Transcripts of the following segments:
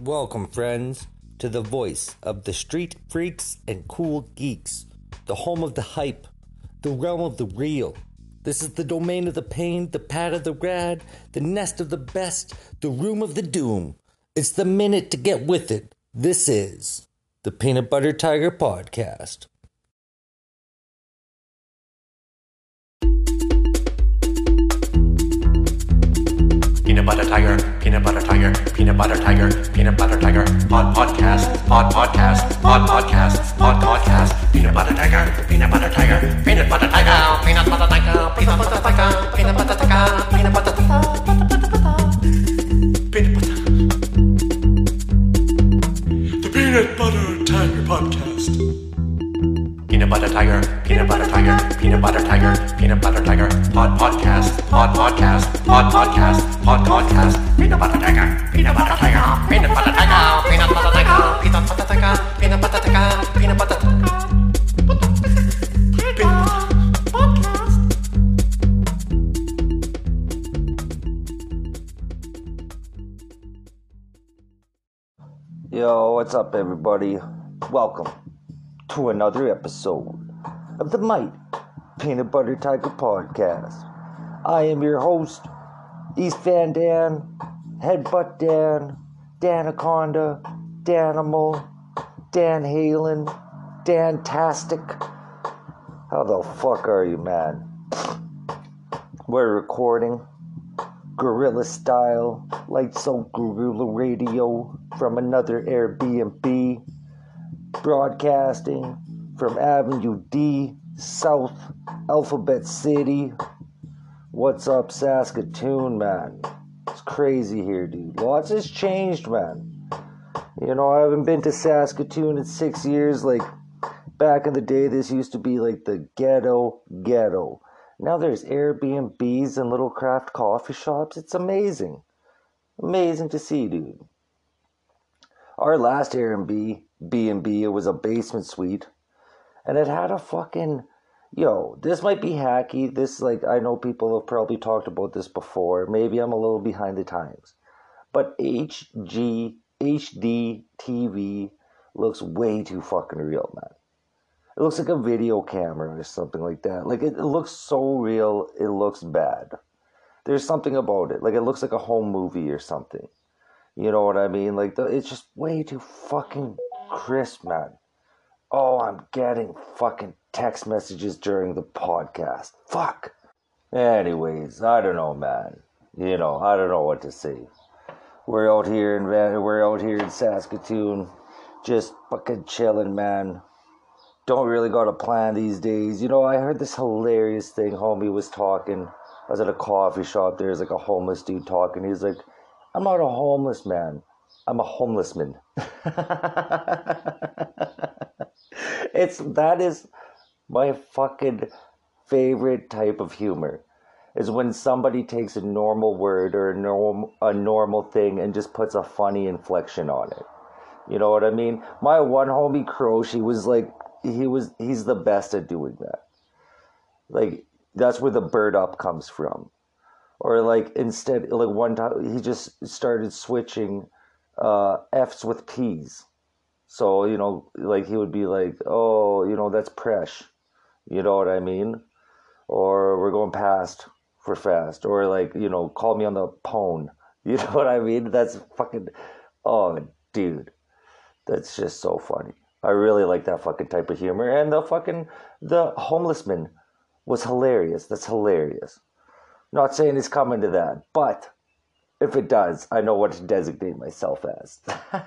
Welcome, friends, to the voice of the street freaks and cool geeks, the home of the hype, the realm of the real. This is the domain of the pain, the pad of the rad, the nest of the best, the room of the doom. It's the minute to get with it. This is the Peanut Butter Tiger Podcast. Peanut butter tiger, peanut butter tiger, peanut butter tiger, peanut butter tiger, pod podcast, pod podcast, pod podcast, pod podcast, peanut butter tiger, peanut butter tiger, peanut butter tiger, peanut butter tiger, peanut butter tiger, peanut butter tiger, peanut butter tiger, Peanut butter tiger, peanut butter tiger, peanut butter tiger, peanut butter tiger, pod podcast, pod podcast, pod podcast, pod podcast, peanut butter tiger, peanut butter tiger, peanut butter tiger, peanut butter tiger, peanut butter tiger, peanut butter tiger, peanut butter tiger. Yo, what's up, everybody? Welcome to another episode of the Might Peanut Butter Tiger Podcast. I am your host, East Van Dan, Headbutt Dan, Danaconda, Danimal, Dan Halen, Dantastic. How the fuck are you, man? We're recording guerrilla style, lights out guerrilla radio from another Airbnb, broadcasting from Avenue D, South Alphabet City. What's up, Saskatoon, man? It's crazy here, dude. Lots has changed, man. You know, I haven't been to Saskatoon in six years. Like, back in the day, this used to be like the ghetto, ghetto. Now there's Airbnbs and little craft coffee shops. It's amazing. Amazing to see, dude. Our last Airbnb, B&B, it was a basement suite. And it had a fucking, yo, this might be hacky. This, like, I know people have probably talked about this before. Maybe I'm a little behind the times. But HG, HD TV looks way too fucking real, man. It looks like a video camera or something like that. Like it, it looks so real, it looks bad. There's something about it. Like it looks like a home movie or something. You know what I mean? Like the, it's just way too fucking crisp, man. Oh, I'm getting fucking text messages during the podcast. Fuck. Anyways, I don't know, man. You know, I don't know what to say. We're out here in we're out here in Saskatoon, just fucking chilling, man don't really got a plan these days. You know, I heard this hilarious thing. Homie was talking. I was at a coffee shop. There's like a homeless dude talking. He's like, I'm not a homeless man. I'm a homeless man. it's that is my fucking favorite type of humor. Is when somebody takes a normal word or a normal a normal thing and just puts a funny inflection on it. You know what I mean? My one homie Crow, she was like he was he's the best at doing that. Like that's where the bird up comes from. Or like instead like one time he just started switching uh F's with P's. So, you know, like he would be like, Oh, you know, that's presh. You know what I mean? Or we're going past for fast. Or like, you know, call me on the pone. You know what I mean? That's fucking oh dude. That's just so funny. I really like that fucking type of humor. And the fucking the homeless man was hilarious. That's hilarious. Not saying it's coming to that, but if it does, I know what to designate myself as.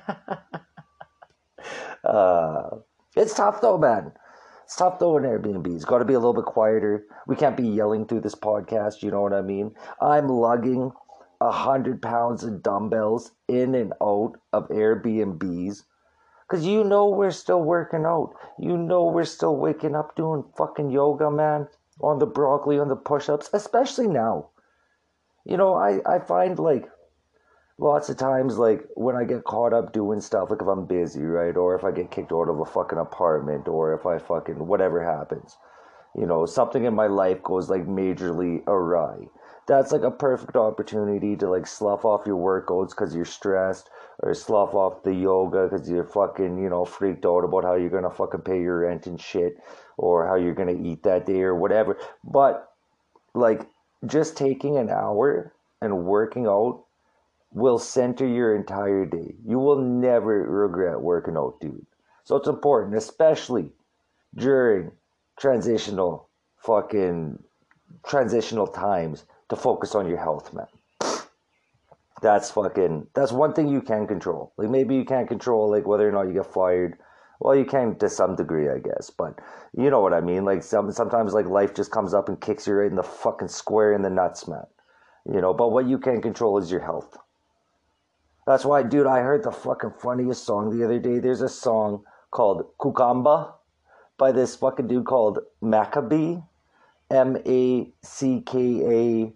uh, it's tough though, man. It's tough though in Airbnbs. Got to be a little bit quieter. We can't be yelling through this podcast. You know what I mean? I'm lugging a hundred pounds of dumbbells in and out of Airbnbs because you know we're still working out. You know we're still waking up doing fucking yoga, man, on the broccoli, on the push ups, especially now. You know, I, I find like lots of times, like when I get caught up doing stuff, like if I'm busy, right? Or if I get kicked out of a fucking apartment, or if I fucking whatever happens, you know, something in my life goes like majorly awry. That's like a perfect opportunity to like slough off your workouts because you're stressed or slough off the yoga because you're fucking, you know, freaked out about how you're gonna fucking pay your rent and shit, or how you're gonna eat that day or whatever. But like, just taking an hour and working out will center your entire day. You will never regret working out, dude. So it's important, especially during transitional fucking transitional times to focus on your health, man. That's fucking that's one thing you can control. Like maybe you can't control like whether or not you get fired. Well, you can to some degree, I guess, but you know what I mean. Like some sometimes like life just comes up and kicks you right in the fucking square in the nuts, man. You know, but what you can control is your health. That's why, dude, I heard the fucking funniest song the other day. There's a song called Kukamba by this fucking dude called Macka B. M A C K A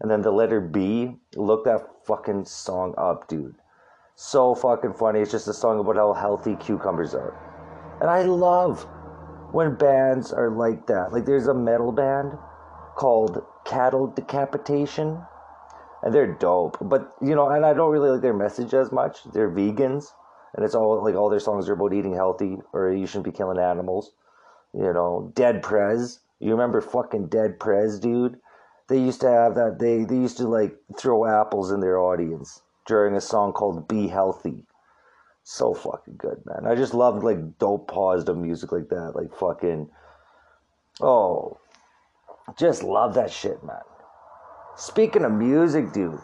and then the letter B. Look that fucking song up, dude. So fucking funny. It's just a song about how healthy cucumbers are. And I love when bands are like that. Like there's a metal band called Cattle Decapitation. And they're dope. But you know, and I don't really like their message as much. They're vegans. And it's all like all their songs are about eating healthy or you shouldn't be killing animals. You know, Dead Prez. You remember fucking Dead Prez, dude? They used to have that. They they used to like throw apples in their audience during a song called "Be Healthy." So fucking good, man. I just love like dope positive music like that. Like fucking, oh, just love that shit, man. Speaking of music, dude,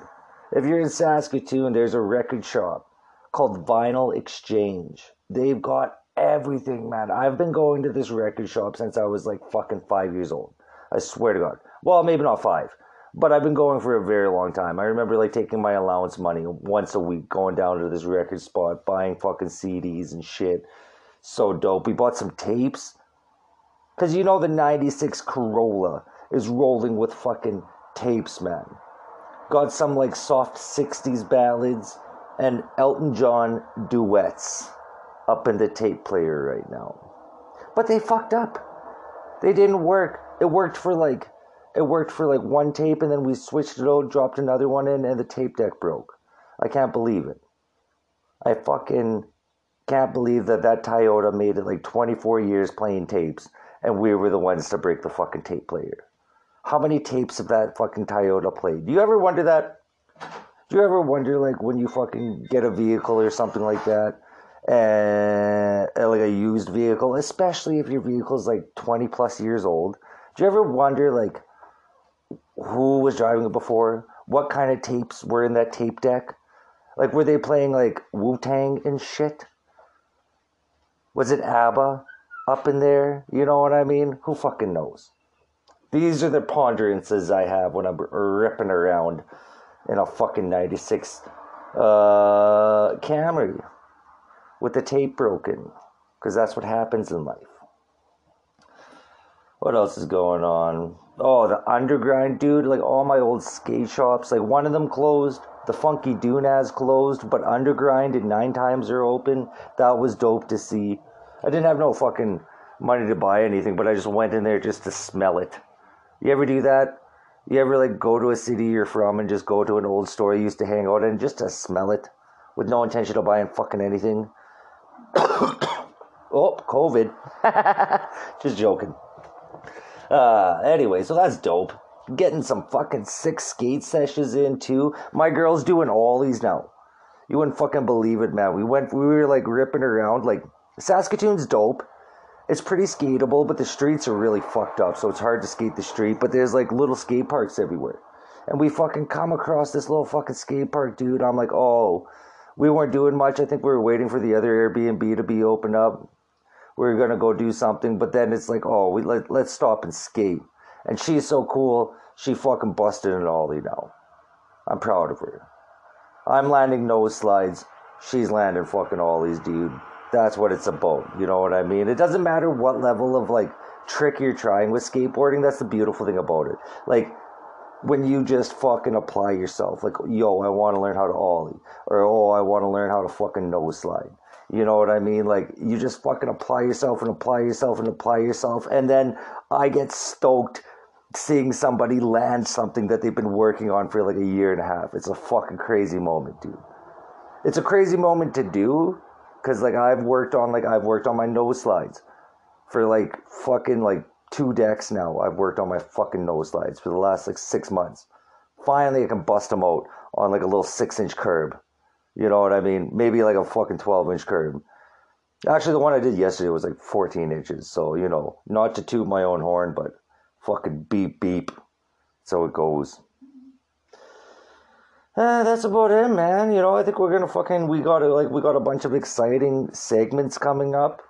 if you're in Saskatoon, there's a record shop called Vinyl Exchange. They've got everything, man. I've been going to this record shop since I was like fucking five years old. I swear to God. Well, maybe not five, but I've been going for a very long time. I remember like taking my allowance money once a week, going down to this record spot, buying fucking CDs and shit. So dope. We bought some tapes. Cause you know the '96 Corolla is rolling with fucking tapes, man. Got some like soft '60s ballads and Elton John duets up in the tape player right now. But they fucked up. They didn't work. It worked for like it worked for like one tape and then we switched it out, dropped another one in and the tape deck broke. I can't believe it. I fucking can't believe that that Toyota made it like 24 years playing tapes and we were the ones to break the fucking tape player. How many tapes have that fucking Toyota played? Do you ever wonder that? Do you ever wonder like when you fucking get a vehicle or something like that and like a used vehicle, especially if your vehicle is like 20 plus years old? Do you ever wonder like who was driving it before? What kind of tapes were in that tape deck? Like were they playing like Wu Tang and shit? Was it ABBA up in there? You know what I mean? Who fucking knows? These are the ponderances I have when I'm ripping around in a fucking 96 uh, Camry with the tape broken. Because that's what happens in life. What else is going on? Oh, the underground dude. Like all my old skate shops. Like one of them closed. The Funky Dunaz closed. But underground and nine times are open. That was dope to see. I didn't have no fucking money to buy anything. But I just went in there just to smell it. You ever do that? You ever like go to a city you're from and just go to an old store you used to hang out in just to smell it with no intention of buying fucking anything? oh, COVID. just joking. Uh, anyway, so that's dope. Getting some fucking sick skate sessions in too. My girl's doing all these now. You wouldn't fucking believe it, man. We went, we were like ripping around. Like Saskatoon's dope. It's pretty skatable, but the streets are really fucked up, so it's hard to skate the street. But there's like little skate parks everywhere. And we fucking come across this little fucking skate park, dude. I'm like, oh, we weren't doing much. I think we were waiting for the other Airbnb to be opened up. We were gonna go do something, but then it's like, oh, we let let's stop and skate. And she's so cool. She fucking busted an ollie now. I'm proud of her. I'm landing nose slides. She's landing fucking ollies, dude. That's what it's about. You know what I mean? It doesn't matter what level of like trick you're trying with skateboarding. That's the beautiful thing about it. Like when you just fucking apply yourself. Like, yo, I want to learn how to ollie, or oh, I want to learn how to fucking nose slide. You know what I mean? Like you just fucking apply yourself and apply yourself and apply yourself, and then I get stoked seeing somebody land something that they've been working on for like a year and a half. It's a fucking crazy moment, dude. it's a crazy moment to do because like I've worked on like I've worked on my nose slides for like fucking like two decks now. I've worked on my fucking nose slides for the last like six months. Finally, I can bust them out on like a little six inch curb. You know what I mean? Maybe like a fucking 12 inch curb. Actually, the one I did yesterday was like 14 inches. So, you know, not to toot my own horn, but fucking beep beep. So it goes. Uh, that's about it, man. You know, I think we're gonna fucking we got a, like we got a bunch of exciting segments coming up.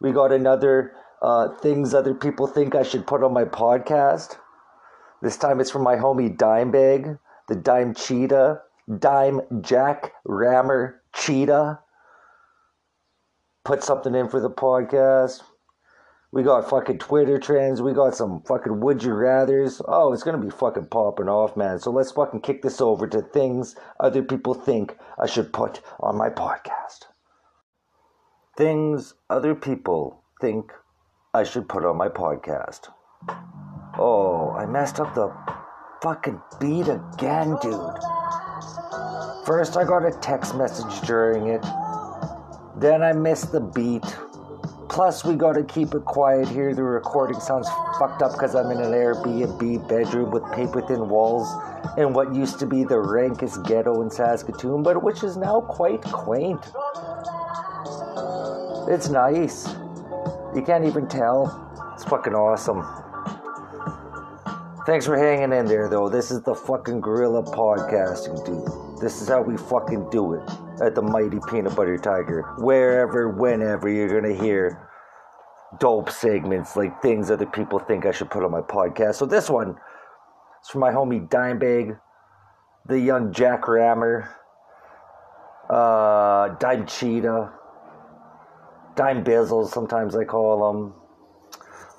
We got another uh, things other people think I should put on my podcast. This time it's from my homie Dimebag, the Dime Cheetah, Dime Jack Rammer Cheetah. Put something in for the podcast. We got fucking Twitter trends. We got some fucking would you rather's. Oh, it's gonna be fucking popping off, man. So let's fucking kick this over to things other people think I should put on my podcast. Things other people think I should put on my podcast. Oh, I messed up the fucking beat again, dude. First, I got a text message during it. Then I missed the beat. Plus, we gotta keep it quiet here. The recording sounds fucked up because I'm in an Airbnb bedroom with paper thin walls in what used to be the rankest ghetto in Saskatoon, but which is now quite quaint. It's nice. You can't even tell. It's fucking awesome. Thanks for hanging in there, though. This is the fucking Gorilla Podcasting, dude. This is how we fucking do it at the Mighty Peanut Butter Tiger. Wherever, whenever you're gonna hear dope segments like things other people think I should put on my podcast. So this one is from my homie Dimebag, the young Jack Rammer, uh, Dime Cheetah, Dime Bizzles, sometimes I call him.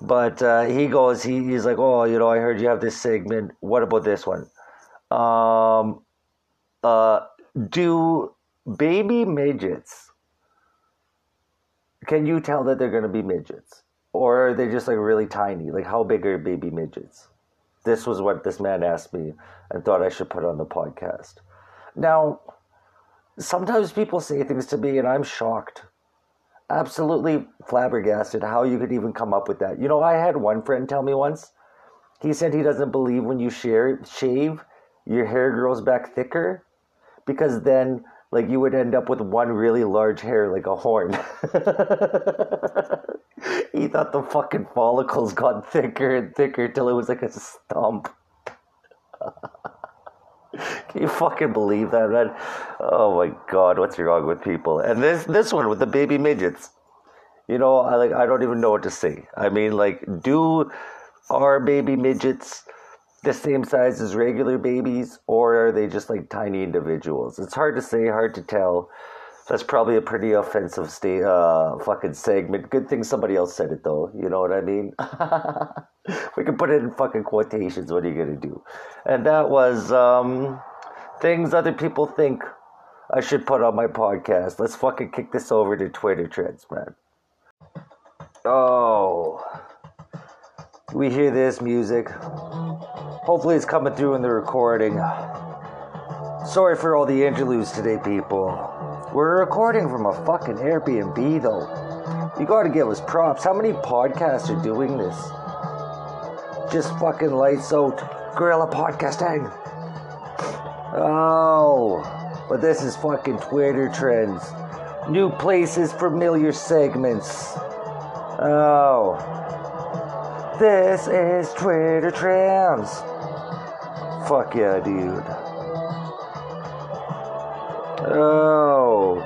But uh, he goes, he, he's like, oh, you know, I heard you have this segment. What about this one? Um, uh, do baby midgets, can you tell that they're going to be midgets? Or are they just like really tiny? Like, how big are baby midgets? This was what this man asked me and thought I should put on the podcast. Now, sometimes people say things to me and I'm shocked absolutely flabbergasted how you could even come up with that. You know, I had one friend tell me once, he said he doesn't believe when you share, shave, your hair grows back thicker because then like you would end up with one really large hair like a horn. he thought the fucking follicles got thicker and thicker till it was like a stump. Can you fucking believe that, man? Oh my god, what's wrong with people? And this this one with the baby midgets. You know, I like I don't even know what to say. I mean, like, do our baby midgets the same size as regular babies, or are they just like tiny individuals? It's hard to say, hard to tell. That's probably a pretty offensive sta- uh, fucking segment. Good thing somebody else said it though. You know what I mean? we can put it in fucking quotations. What are you gonna do? And that was um, things other people think I should put on my podcast. Let's fucking kick this over to Twitter trends, man. Oh, we hear this music. Hopefully, it's coming through in the recording. Sorry for all the interludes today, people. We're recording from a fucking Airbnb, though. You gotta give us props. How many podcasts are doing this? Just fucking lights out. Gorilla podcasting. Oh, but this is fucking Twitter trends. New places, familiar segments. Oh. This is Twitter trends. Fuck yeah, dude. Oh.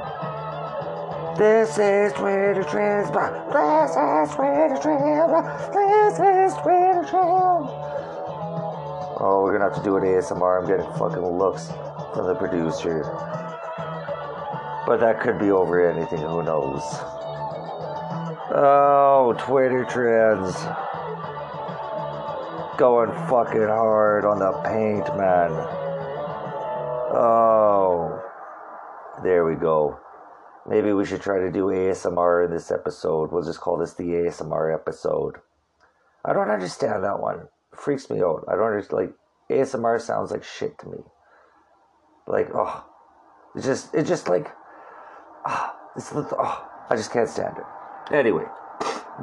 This is Twitter trends. This is Twitter trends. This is Twitter trends. Oh, we're gonna have to do an ASMR. I'm getting fucking looks from the producer. But that could be over anything, who knows? Oh, Twitter trends. Going fucking hard on the paint, man. Oh. There we go. Maybe we should try to do ASMR in this episode. We'll just call this the ASMR episode. I don't understand that one. It freaks me out. I don't understand. Like, ASMR sounds like shit to me. Like, oh. It just, it just like, ah, it's oh, I just can't stand it. Anyway,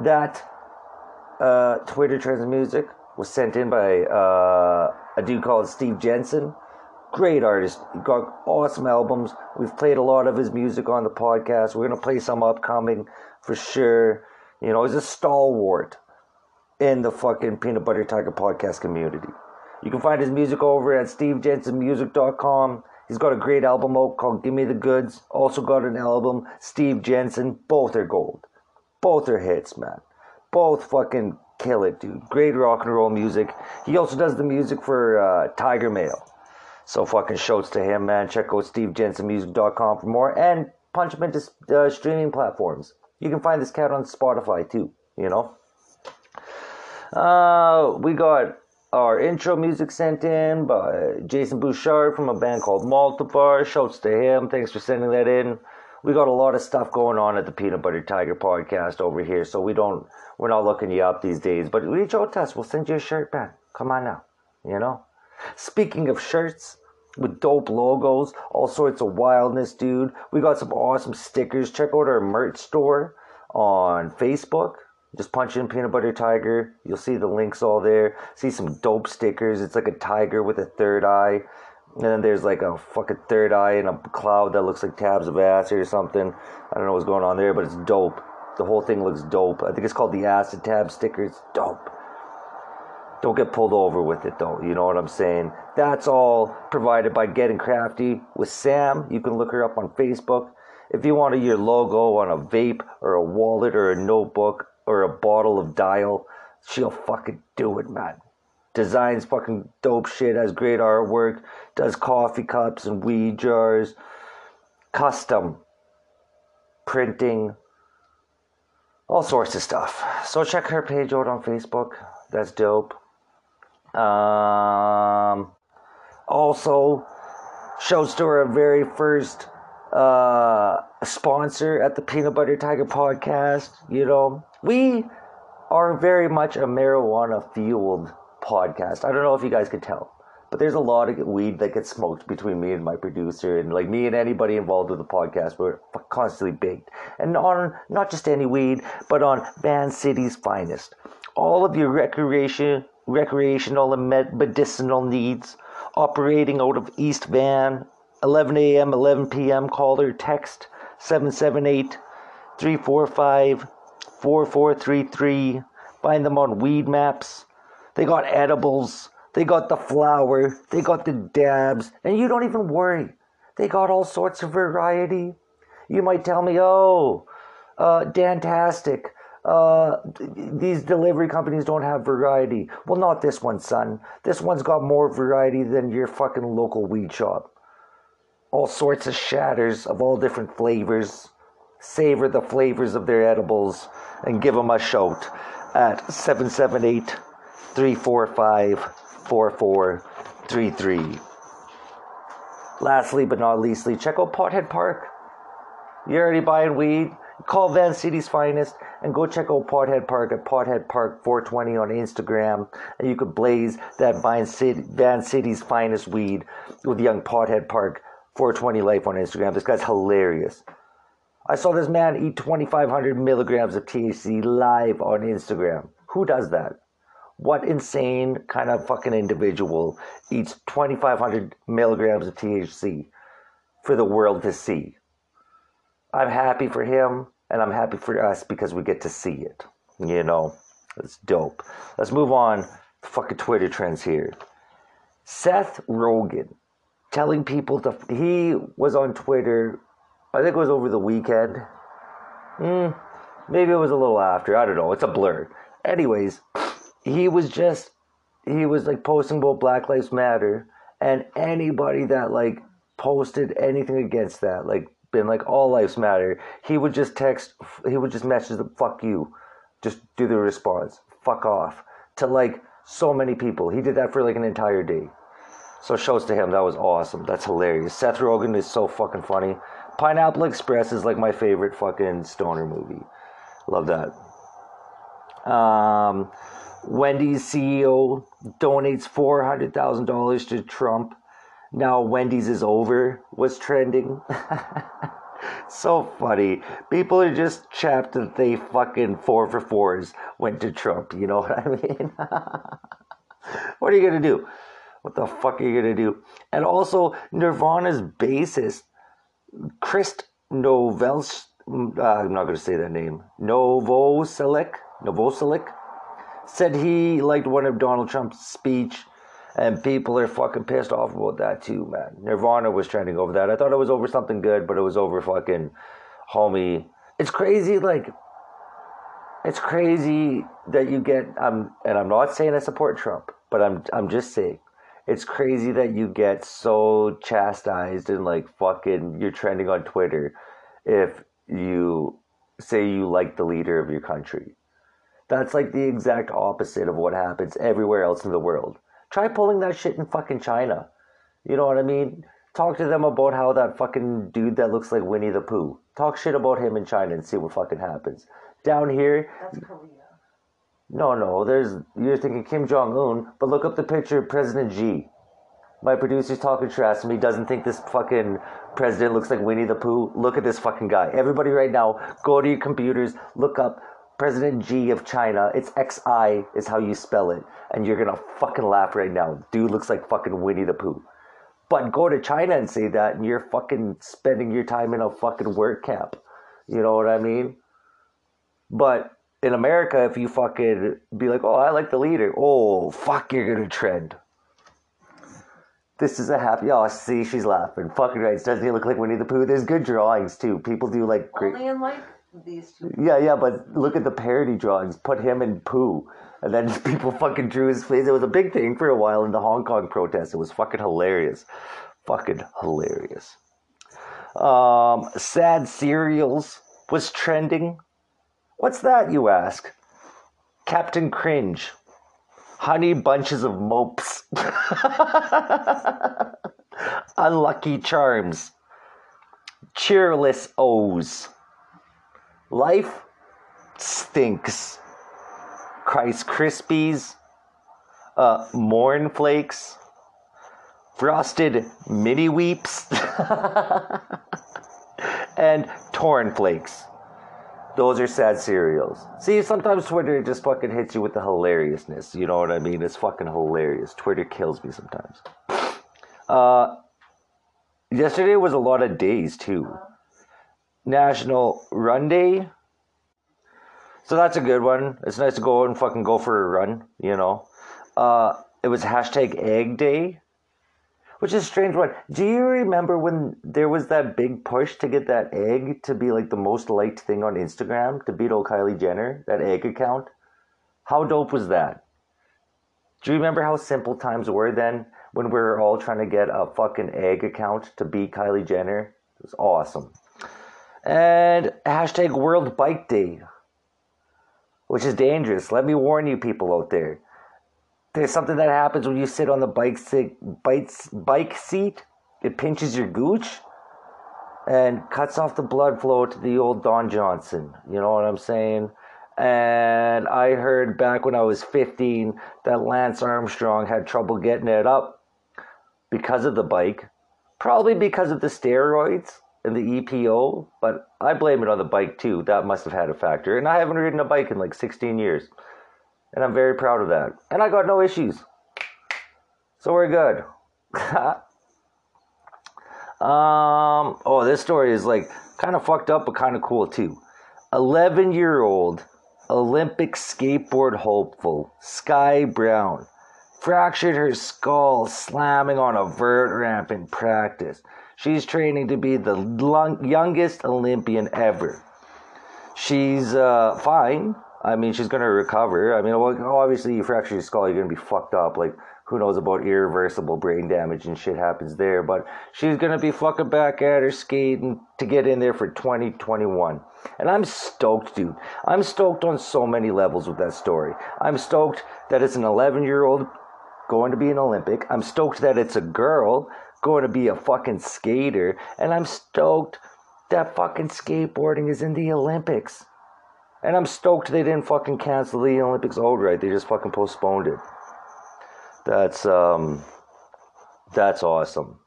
that uh, Twitter Trends Music was sent in by uh, a dude called Steve Jensen. Great artist. He got awesome albums. We've played a lot of his music on the podcast. We're going to play some upcoming for sure. You know, he's a stalwart in the fucking Peanut Butter Tiger podcast community. You can find his music over at stevejensenmusic.com. He's got a great album out called Give Me the Goods. Also got an album, Steve Jensen. Both are gold. Both are hits, man. Both fucking kill it, dude. Great rock and roll music. He also does the music for uh, Tiger Mail. So fucking shouts to him, man. Check out stevejensenmusic.com for more and punch him into uh, streaming platforms. You can find this cat on Spotify too, you know. Uh, we got our intro music sent in by Jason Bouchard from a band called Multibar. Shouts to him. Thanks for sending that in. We got a lot of stuff going on at the Peanut Butter Tiger podcast over here, so we don't we're not looking you up these days. But reach out to us. We'll send you a shirt back. Come on now. You know? Speaking of shirts with dope logos, all sorts of wildness, dude. We got some awesome stickers. Check out our merch store on Facebook. Just punch in Peanut Butter Tiger. You'll see the links all there. See some dope stickers. It's like a tiger with a third eye. And then there's like a fucking third eye and a cloud that looks like tabs of acid or something. I don't know what's going on there, but it's dope. The whole thing looks dope. I think it's called the acid tab sticker. It's dope. Don't get pulled over with it though. You know what I'm saying? That's all provided by Getting Crafty with Sam. You can look her up on Facebook. If you want your logo on a vape or a wallet or a notebook or a bottle of dial, she'll fucking do it, man. Designs fucking dope shit, has great artwork, does coffee cups and weed jars, custom printing, all sorts of stuff. So check her page out on Facebook. That's dope. Um, also, shouts to our very first uh, sponsor at the Peanut Butter Tiger podcast. You know, we are very much a marijuana fueled podcast. I don't know if you guys could tell, but there's a lot of weed that gets smoked between me and my producer, and like me and anybody involved with the podcast. We're constantly baked, and on not just any weed, but on Van City's finest. All of your recreation, recreational and med- medicinal needs, operating out of East Van, 11 a.m., 11 p.m. Call or text 778 345 4433. Find them on Weed Maps. They got edibles. They got the flower. They got the dabs. And you don't even worry. They got all sorts of variety. You might tell me, oh, uh, Dantastic. Uh, these delivery companies don't have variety. Well, not this one, son. This one's got more variety than your fucking local weed shop. All sorts of shatters of all different flavors. Savor the flavors of their edibles and give them a shout at 778 345 4433. Lastly but not leastly, check out Pothead Park. You're already buying weed? Call Van City's Finest and go check out Pothead Park at Pothead Park 420 on Instagram. And you could blaze that Van City's Finest weed with young Pothead Park 420 Life on Instagram. This guy's hilarious. I saw this man eat 2,500 milligrams of THC live on Instagram. Who does that? What insane kind of fucking individual eats 2,500 milligrams of THC for the world to see? I'm happy for him and I'm happy for us because we get to see it. You know, it's dope. Let's move on. Fucking Twitter trends here. Seth Rogen telling people to. He was on Twitter I think it was over the weekend. Hmm, maybe it was a little after. I don't know. It's a blur. Anyways, he was just he was like posting about Black Lives Matter, and anybody that like posted anything against that, like been like all lives matter, he would just text. He would just message the "Fuck you," just do the response, "Fuck off," to like so many people. He did that for like an entire day. So shows to him that was awesome. That's hilarious. Seth Rogen is so fucking funny. Pineapple Express is like my favorite fucking stoner movie. Love that. Um, Wendy's CEO donates four hundred thousand dollars to Trump. Now Wendy's is over was trending. so funny. People are just chapped that they fucking four for fours went to Trump. You know what I mean? what are you gonna do? What the fuck are you gonna do? And also, Nirvana's bassist, Chris Novels. Uh, I'm not gonna say that name. Novoselic. Novoselic said he liked one of Donald Trump's speech. And people are fucking pissed off about that too, man. Nirvana was trending over that. I thought it was over something good, but it was over fucking homie. It's crazy, like it's crazy that you get um and I'm not saying I support Trump, but I'm I'm just saying it's crazy that you get so chastised and like fucking you're trending on Twitter if you say you like the leader of your country. That's like the exact opposite of what happens everywhere else in the world. Try pulling that shit in fucking China. You know what I mean? Talk to them about how that fucking dude that looks like Winnie the Pooh. Talk shit about him in China and see what fucking happens. Down here, That's Korea. no, no, there's you're thinking Kim Jong Un, but look up the picture of President Xi. My producer's talking trash and he doesn't think this fucking president looks like Winnie the Pooh. Look at this fucking guy. Everybody right now, go to your computers, look up President Xi of China. It's XI is how you spell it. And you're gonna fucking laugh right now. Dude looks like fucking Winnie the Pooh. But go to China and say that and you're fucking spending your time in a fucking work camp. You know what I mean? But in America, if you fucking be like, oh, I like the leader, oh, fuck, you're gonna trend. This is a happy. Oh, see, she's laughing. Fucking right. Doesn't he look like Winnie the Pooh? There's good drawings too. People do like great. Only in like these two. Yeah, yeah, but look at the parody drawings. Put him in poo. And then people fucking drew his face. It was a big thing for a while in the Hong Kong protests. It was fucking hilarious. Fucking hilarious. Um, sad cereals was trending. What's that, you ask? Captain Cringe. Honey bunches of mopes. Unlucky charms. Cheerless O's. Life stinks. Rice Krispies, uh, Morn Flakes, Frosted Mini Weeps, and Torn Flakes. Those are sad cereals. See, sometimes Twitter just fucking hits you with the hilariousness. You know what I mean? It's fucking hilarious. Twitter kills me sometimes. Uh, yesterday was a lot of days too. National Run Day. So that's a good one. It's nice to go and fucking go for a run, you know. Uh, it was hashtag Egg Day, which is a strange one. Do you remember when there was that big push to get that egg to be like the most liked thing on Instagram to beat old Kylie Jenner, that egg account? How dope was that? Do you remember how simple times were then when we were all trying to get a fucking egg account to beat Kylie Jenner? It was awesome. And hashtag World Bike Day, which is dangerous. Let me warn you, people out there. There's something that happens when you sit on the bike bike seat. It pinches your gooch and cuts off the blood flow to the old Don Johnson. You know what I'm saying? And I heard back when I was 15 that Lance Armstrong had trouble getting it up because of the bike, probably because of the steroids and the EPO, but I blame it on the bike too. That must have had a factor. And I haven't ridden a bike in like 16 years. And I'm very proud of that. And I got no issues. So we're good. um, oh, this story is like kind of fucked up, but kind of cool too. 11 year old Olympic skateboard hopeful, Sky Brown, fractured her skull slamming on a vert ramp in practice. She's training to be the lung- youngest Olympian ever. She's uh, fine. I mean, she's going to recover. I mean, well, obviously, you fracture your skull, you're going to be fucked up. Like, who knows about irreversible brain damage and shit happens there. But she's going to be fucking back at her skating to get in there for 2021. And I'm stoked, dude. I'm stoked on so many levels with that story. I'm stoked that it's an 11 year old going to be an Olympic. I'm stoked that it's a girl going to be a fucking skater. And I'm stoked that fucking skateboarding is in the Olympics. And I'm stoked they didn't fucking cancel the Olympics outright. They just fucking postponed it. That's um that's awesome.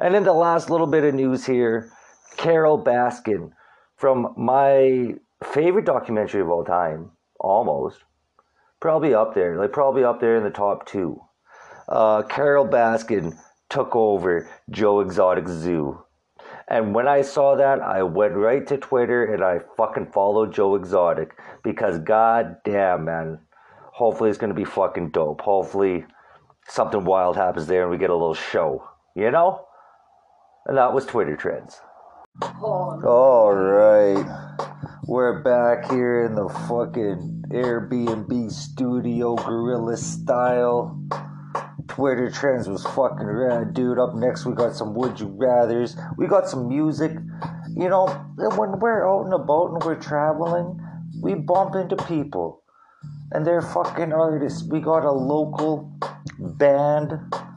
And then the last little bit of news here. Carole Baskin from my favorite documentary of all time, almost. Probably up there, like probably up there in the top two. Uh, Carole Baskin took over Joe Exotic Zoo. And when I saw that, I went right to Twitter and I fucking followed Joe Exotic because god damn, man. Hopefully it's gonna be fucking dope. Hopefully something wild happens there and we get a little show. You know? And that was Twitter trends. All right. We're back here in the fucking Airbnb studio, gorilla style. Twitter trends was fucking rad, dude. Up next, we got some Would You Rathers. We got some music. You know, when we're out and about and we're traveling, we bump into people. And they're fucking artists. We got a local band,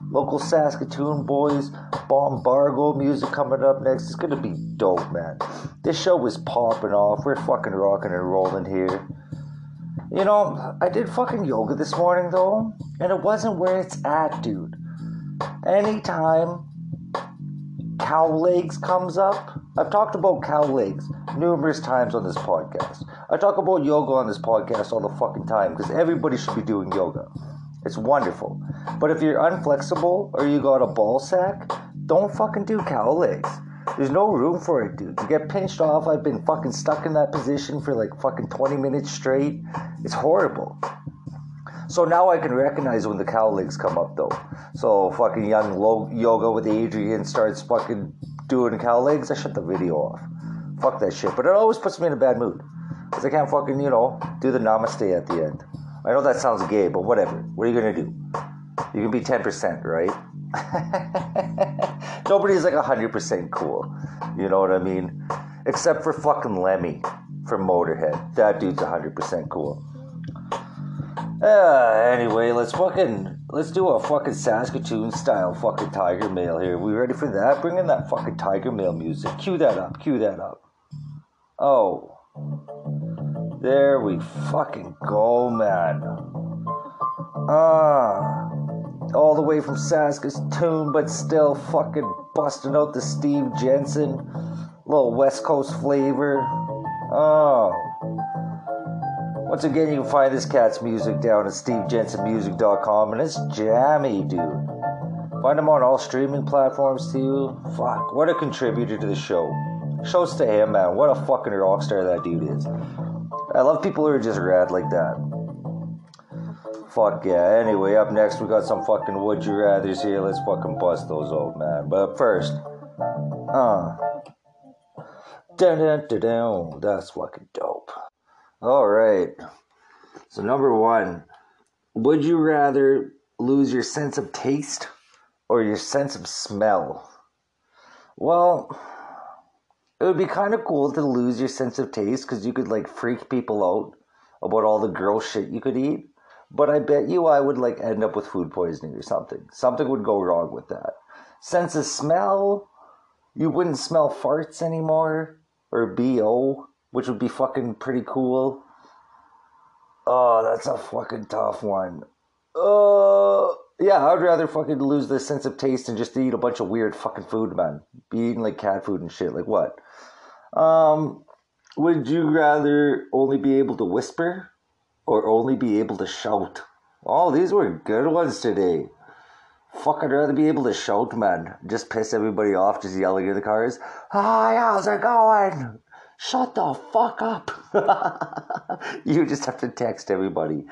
local Saskatoon boys, Bombargo music coming up next. It's gonna be dope, man. This show is popping off. We're fucking rocking and rolling here. You know, I did fucking yoga this morning though, and it wasn't where it's at, dude. Anytime cow legs comes up, I've talked about cow legs numerous times on this podcast. I talk about yoga on this podcast all the fucking time because everybody should be doing yoga. It's wonderful. But if you're unflexible or you got a ball sack, don't fucking do cow legs. There's no room for it, dude. You get pinched off. I've been fucking stuck in that position for like fucking 20 minutes straight. It's horrible. So now I can recognize when the cow legs come up, though. So fucking young lo- yoga with Adriene starts fucking doing cow legs. I shut the video off. Fuck that shit. But it always puts me in a bad mood. Because I can't fucking, you know, do the namaste at the end. I know that sounds gay, but whatever. What are you gonna do? You can be 10%, right? Nobody's like 100% cool. You know what I mean? Except for fucking Lemmy from Motorhead. That dude's 100% cool. Uh, anyway, let's fucking let's do a fucking Saskatoon style fucking Tiger Mail here. We ready for that? Bring in that fucking Tiger Mail music. Cue that up. Cue that up. Oh, there we fucking go, man. Ah, all the way from Saskatoon, but still fucking busting out the Steve Jensen little West Coast flavor. Oh. Once again, you can find this cat's music down at stevejensenmusic.com, and it's jammy, dude. Find him on all streaming platforms too. Fuck, what a contributor to the show. Shows to him, man. What a fucking rock star that dude is. I love people who are just rad like that. Fuck yeah. Anyway, up next we got some fucking would you rathers here. Let's fucking bust those old man. But first, uh, dun dun dun dun. That's fucking dope. All right. So number one, would you rather lose your sense of taste or your sense of smell? Well, it would be kind of cool to lose your sense of taste because you could like freak people out about all the girl shit you could eat. But I bet you I would like end up with food poisoning or something. Something would go wrong with that. Sense of smell, you wouldn't smell farts anymore or BO, which would be fucking pretty cool. Oh, that's a fucking tough one. Uh, yeah, I'd rather fucking lose the sense of taste and just eat a bunch of weird fucking food, man. Be eating like cat food and shit. Like what? Um, would you rather only be able to whisper or only be able to shout? Oh, these were good ones today. Fuck, I'd rather be able to shout, man. Just piss everybody off, just yelling in the cars. Hi, how's it going? Shut the fuck up. you just have to text everybody.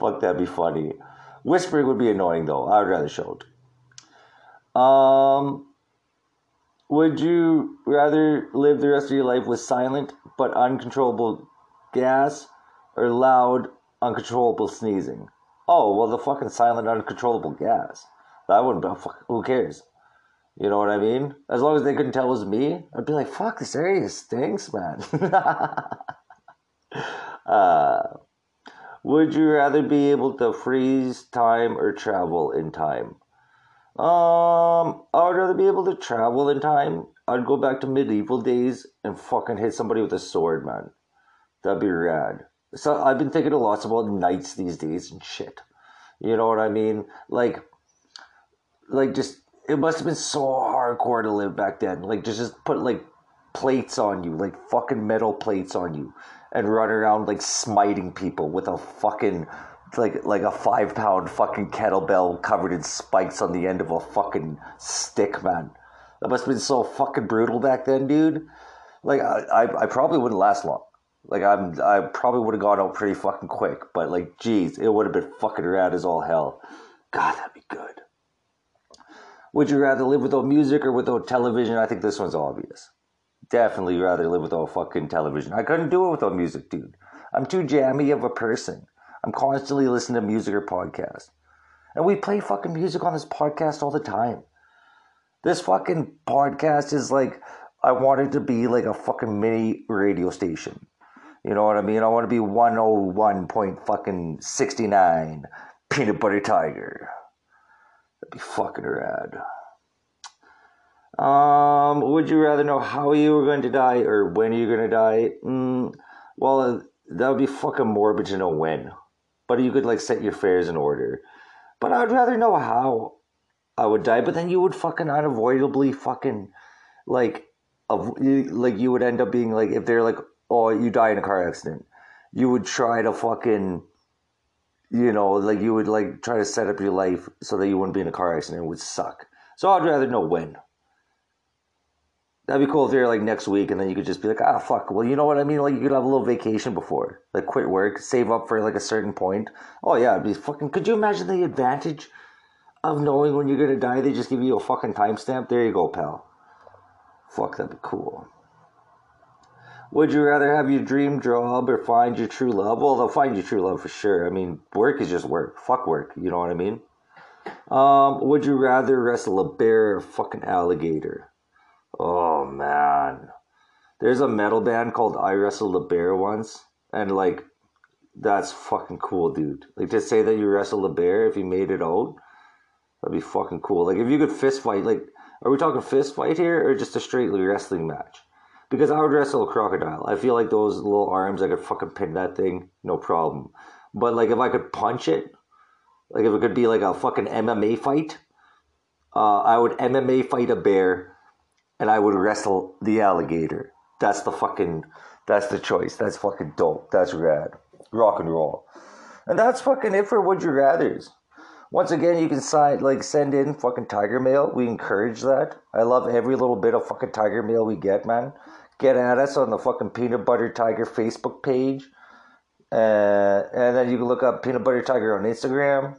Fuck, that'd be funny. Whispering would be annoying, though. I'd rather shout. Um, would you rather live the rest of your life with silent but uncontrollable gas or loud, uncontrollable sneezing? Oh, well, the fucking silent, uncontrollable gas. That wouldn't be, fuck, who cares? You know what I mean? As long as they couldn't tell it was me, I'd be like, fuck, this area stinks, man. uh, would you rather be able to freeze time or travel in time? Um, I would rather be able to travel in time. I'd go back to medieval days and fucking hit somebody with a sword, man. That'd be rad. So I've been thinking a lot about knights these days and shit. You know what I mean? Like, like just it must have been so hardcore to live back then. Like just just put like plates on you, like fucking metal plates on you, and run around like smiting people with a fucking like like a five pound fucking kettlebell covered in spikes on the end of a fucking stick, man. That must have been so fucking brutal back then, dude. Like I, I, I probably wouldn't last long. Like I'm, I probably would have gone out pretty fucking quick. But like, geez, it would have been fucking rad as all hell. God, that'd be good. Would you rather live without music or without television? I think this one's obvious. Definitely rather live without fucking television. I couldn't do it without music, dude. I'm too jammy of a person. I'm constantly listening to music or podcasts. And we play fucking music on this podcast all the time. This fucking podcast is like I want it to be like a fucking mini radio station. You know what I mean? I want to be 101 point fucking 69 peanut butter tiger. That'd be fucking rad. Um, would you rather know how you were going to die or when you're going to die? Mm, well, that would be fucking morbid to know when. But you could like set your fares in order. But I'd rather know how I would die. But then you would fucking unavoidably fucking like, of like you would end up being like if they're like, oh, you die in a car accident, you would try to fucking you know, like you would like try to set up your life so that you wouldn't be in a car accident. It would suck. So I'd rather know when. That'd be cool if you're like next week and then you could just be like, ah, fuck. Well, you know what I mean? Like you could have a little vacation before, like quit work, save up for like a certain point. Oh yeah, it'd be fucking. Could you imagine the advantage of knowing when you're gonna die? They just give you a fucking timestamp. There you go, pal. Fuck, that'd be cool. Would you rather have your dream job or find your true love? Well, they'll find your true love for sure. I mean, work is just work. Fuck work. You know what I mean? Um, would you rather wrestle a bear or a fucking alligator? Oh man, there's a metal band called I Wrestled a Bear once, and like, that's fucking cool, dude. Like to say that you wrestled a bear if you made it out, that'd be fucking cool. Like if you could fist fight, like, are we talking fist fight here or just a straight wrestling match? Because I would wrestle a crocodile. I feel like those little arms, I could fucking pin that thing, no problem. But like if I could punch it, like if it could be like a fucking MMA fight, uh, I would MMA fight a bear, and I would wrestle the alligator. That's the fucking, that's the choice. That's fucking dope. That's rad. Rock and roll. And that's fucking it for Would You Rathers. Once again, you can sign, like, send in fucking Tiger Mail. We encourage that. I love every little bit of fucking Tiger Mail we get, man. Get at us on the fucking Peanut Butter Tiger Facebook page. Uh, and then you can look up Peanut Butter Tiger on Instagram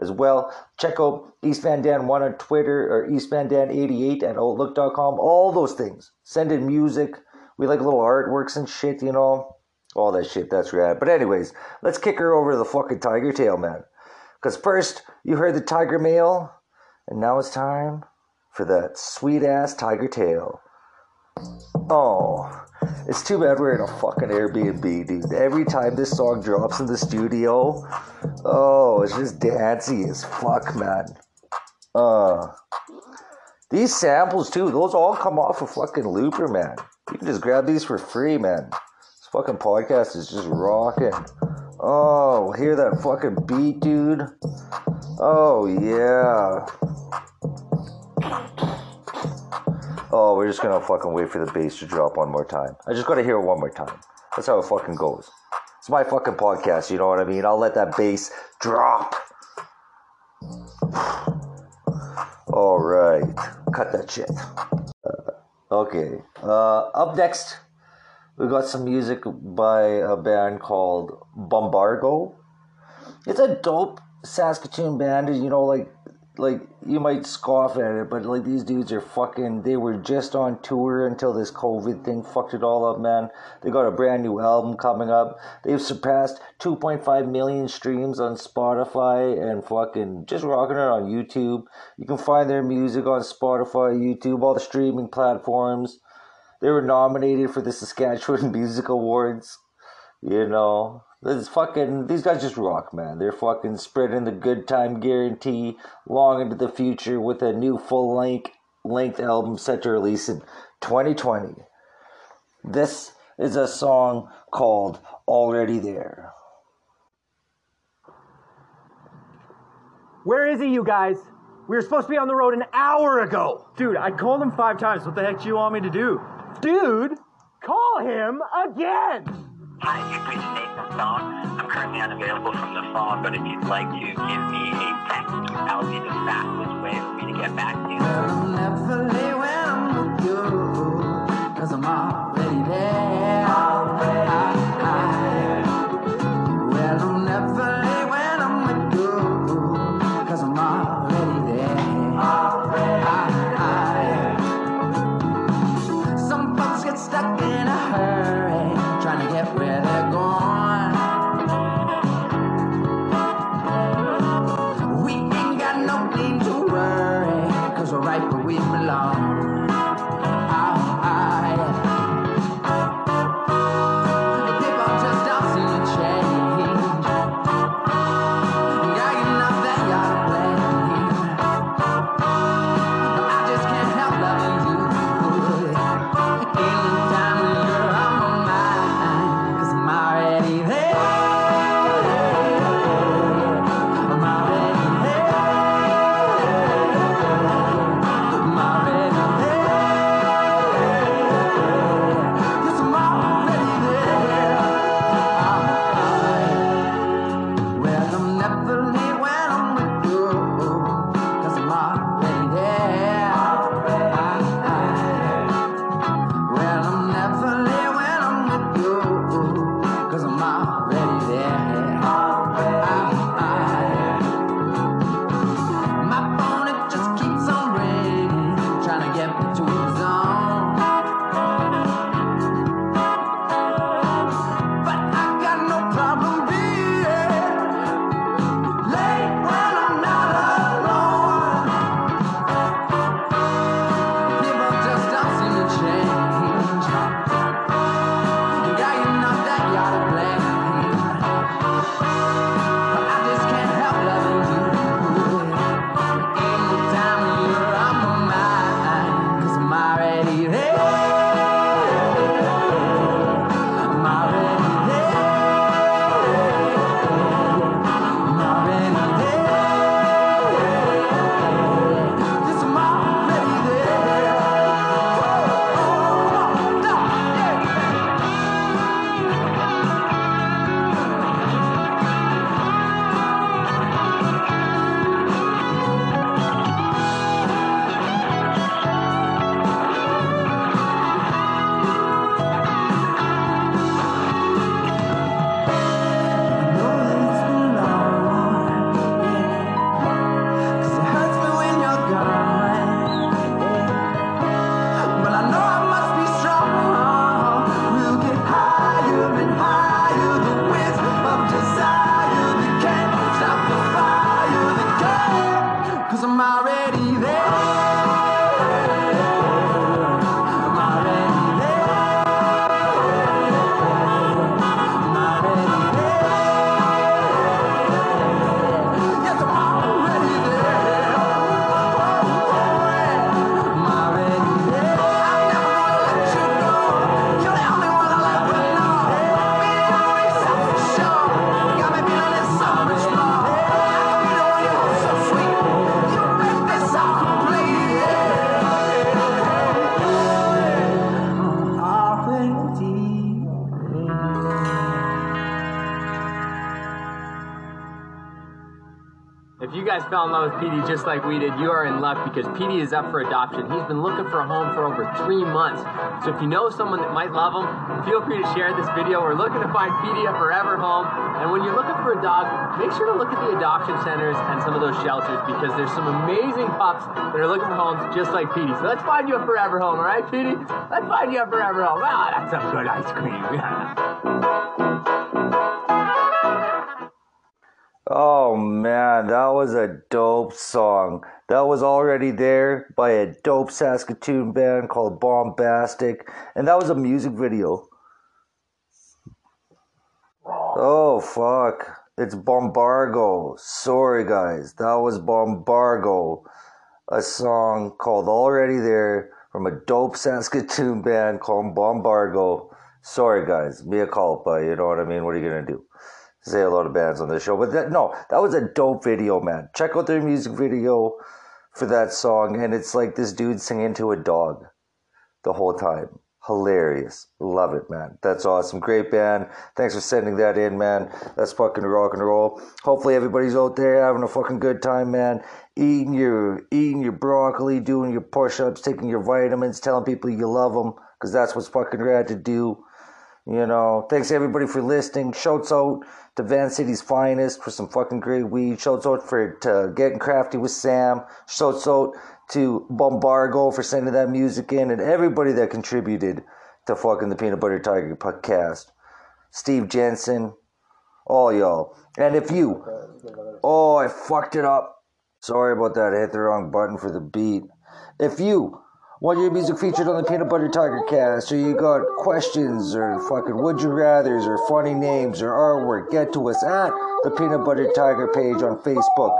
as well. Check out East Van Dan 1 on Twitter or East Van Dan 88 at Outlook.com. All those things. Send in music. We like little artworks and shit, you know. All that shit, that's rad. But, anyways, let's kick her over to the fucking Tiger Tail, man. Because first, you heard the Tiger Mail, and now it's time for that sweet ass Tiger Tail. Oh, it's too bad we're in a fucking Airbnb, dude. Every time this song drops in the studio, oh, it's just dancey as fuck, man. Uh, these samples too, those all come off of fucking Looper, man. You can just grab these for free, man. This fucking podcast is just rocking. Oh, hear that fucking beat, dude? Oh, yeah. Oh, we're just gonna fucking wait for the bass to drop one more time. I just gotta hear it one more time. That's how it fucking goes. It's my fucking podcast, you know what I mean? I'll let that bass drop. Alright. Cut that shit. Uh, okay. Uh, up next, we got some music by a band called Bombargo. It's a dope Saskatoon band, you know, like like you might scoff at it, but like these dudes are fucking. They were just on tour until this COVID thing fucked it all up, man. They got a brand new album coming up. They've surpassed 2.5 million streams on Spotify and fucking just rocking it on YouTube. You can find their music on Spotify, YouTube, all the streaming platforms. They were nominated for the Saskatchewan Music Awards. You know, this fucking these guys just rock, man. They're fucking spreading the good time guarantee long into the future with a new full length length album set to release in 2020. This is a song called Already There. Where is he, you guys? We were supposed to be on the road an hour ago. Dude, I called him five times. What the heck do you want me to do? Dude, call him again. Hi, you've reached Nathan's phone. I'm currently unavailable from the phone, but if you'd like to give me a text, that would be the fastest way for me to get back to you. Never when I'm with you, cause I'm already there. Guys fell in love with Petey just like we did, you are in luck because Petey is up for adoption. He's been looking for a home for over three months. So if you know someone that might love him, feel free to share this video. We're looking to find Petey a forever home. And when you're looking for a dog, make sure to look at the adoption centers and some of those shelters because there's some amazing pups that are looking for homes just like Petey. So let's find you a forever home, all right, Petey? Let's find you a forever home. Ah, that's some good ice cream. Oh man, that was a dope song. That was already there by a dope Saskatoon band called Bombastic, and that was a music video. Oh fuck. It's Bombargo. Sorry guys. That was Bombargo. A song called Already There from a dope Saskatoon band called Bombargo. Sorry guys. Mea culpa, you know what I mean? What are you gonna do? Say a lot of bands on this show, but that no, that was a dope video, man. Check out their music video for that song, and it's like this dude singing to a dog the whole time. hilarious. Love it, man. That's awesome. Great band. Thanks for sending that in, man. That's fucking rock and roll. Hopefully everybody's out there having a fucking good time, man. Eating your eating your broccoli, doing your push-ups, taking your vitamins, telling people you love them, because that's what's fucking rad to do. You know, thanks everybody for listening. Shouts out to Van City's finest for some fucking great weed. Shouts out for to getting crafty with Sam. Shouts out to Bombargo for sending that music in, and everybody that contributed to fucking the Peanut Butter Tiger podcast. Steve Jensen, all y'all. And if you, oh, I fucked it up. Sorry about that. I hit the wrong button for the beat. If you want your music featured on the Peanut Butter Tiger cast, or you got questions, or fucking would you rathers, or funny names, or artwork, get to us at the Peanut Butter Tiger page on Facebook,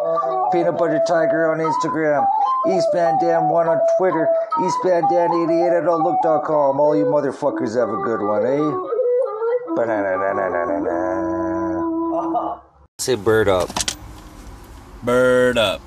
Peanut Butter Tiger on Instagram, East Van Dan 1 on Twitter, East Van Dan 88 at outlook.com. All you motherfuckers have a good one, eh? Ba-na-na-na-na-na-na. Say bird up. Bird up.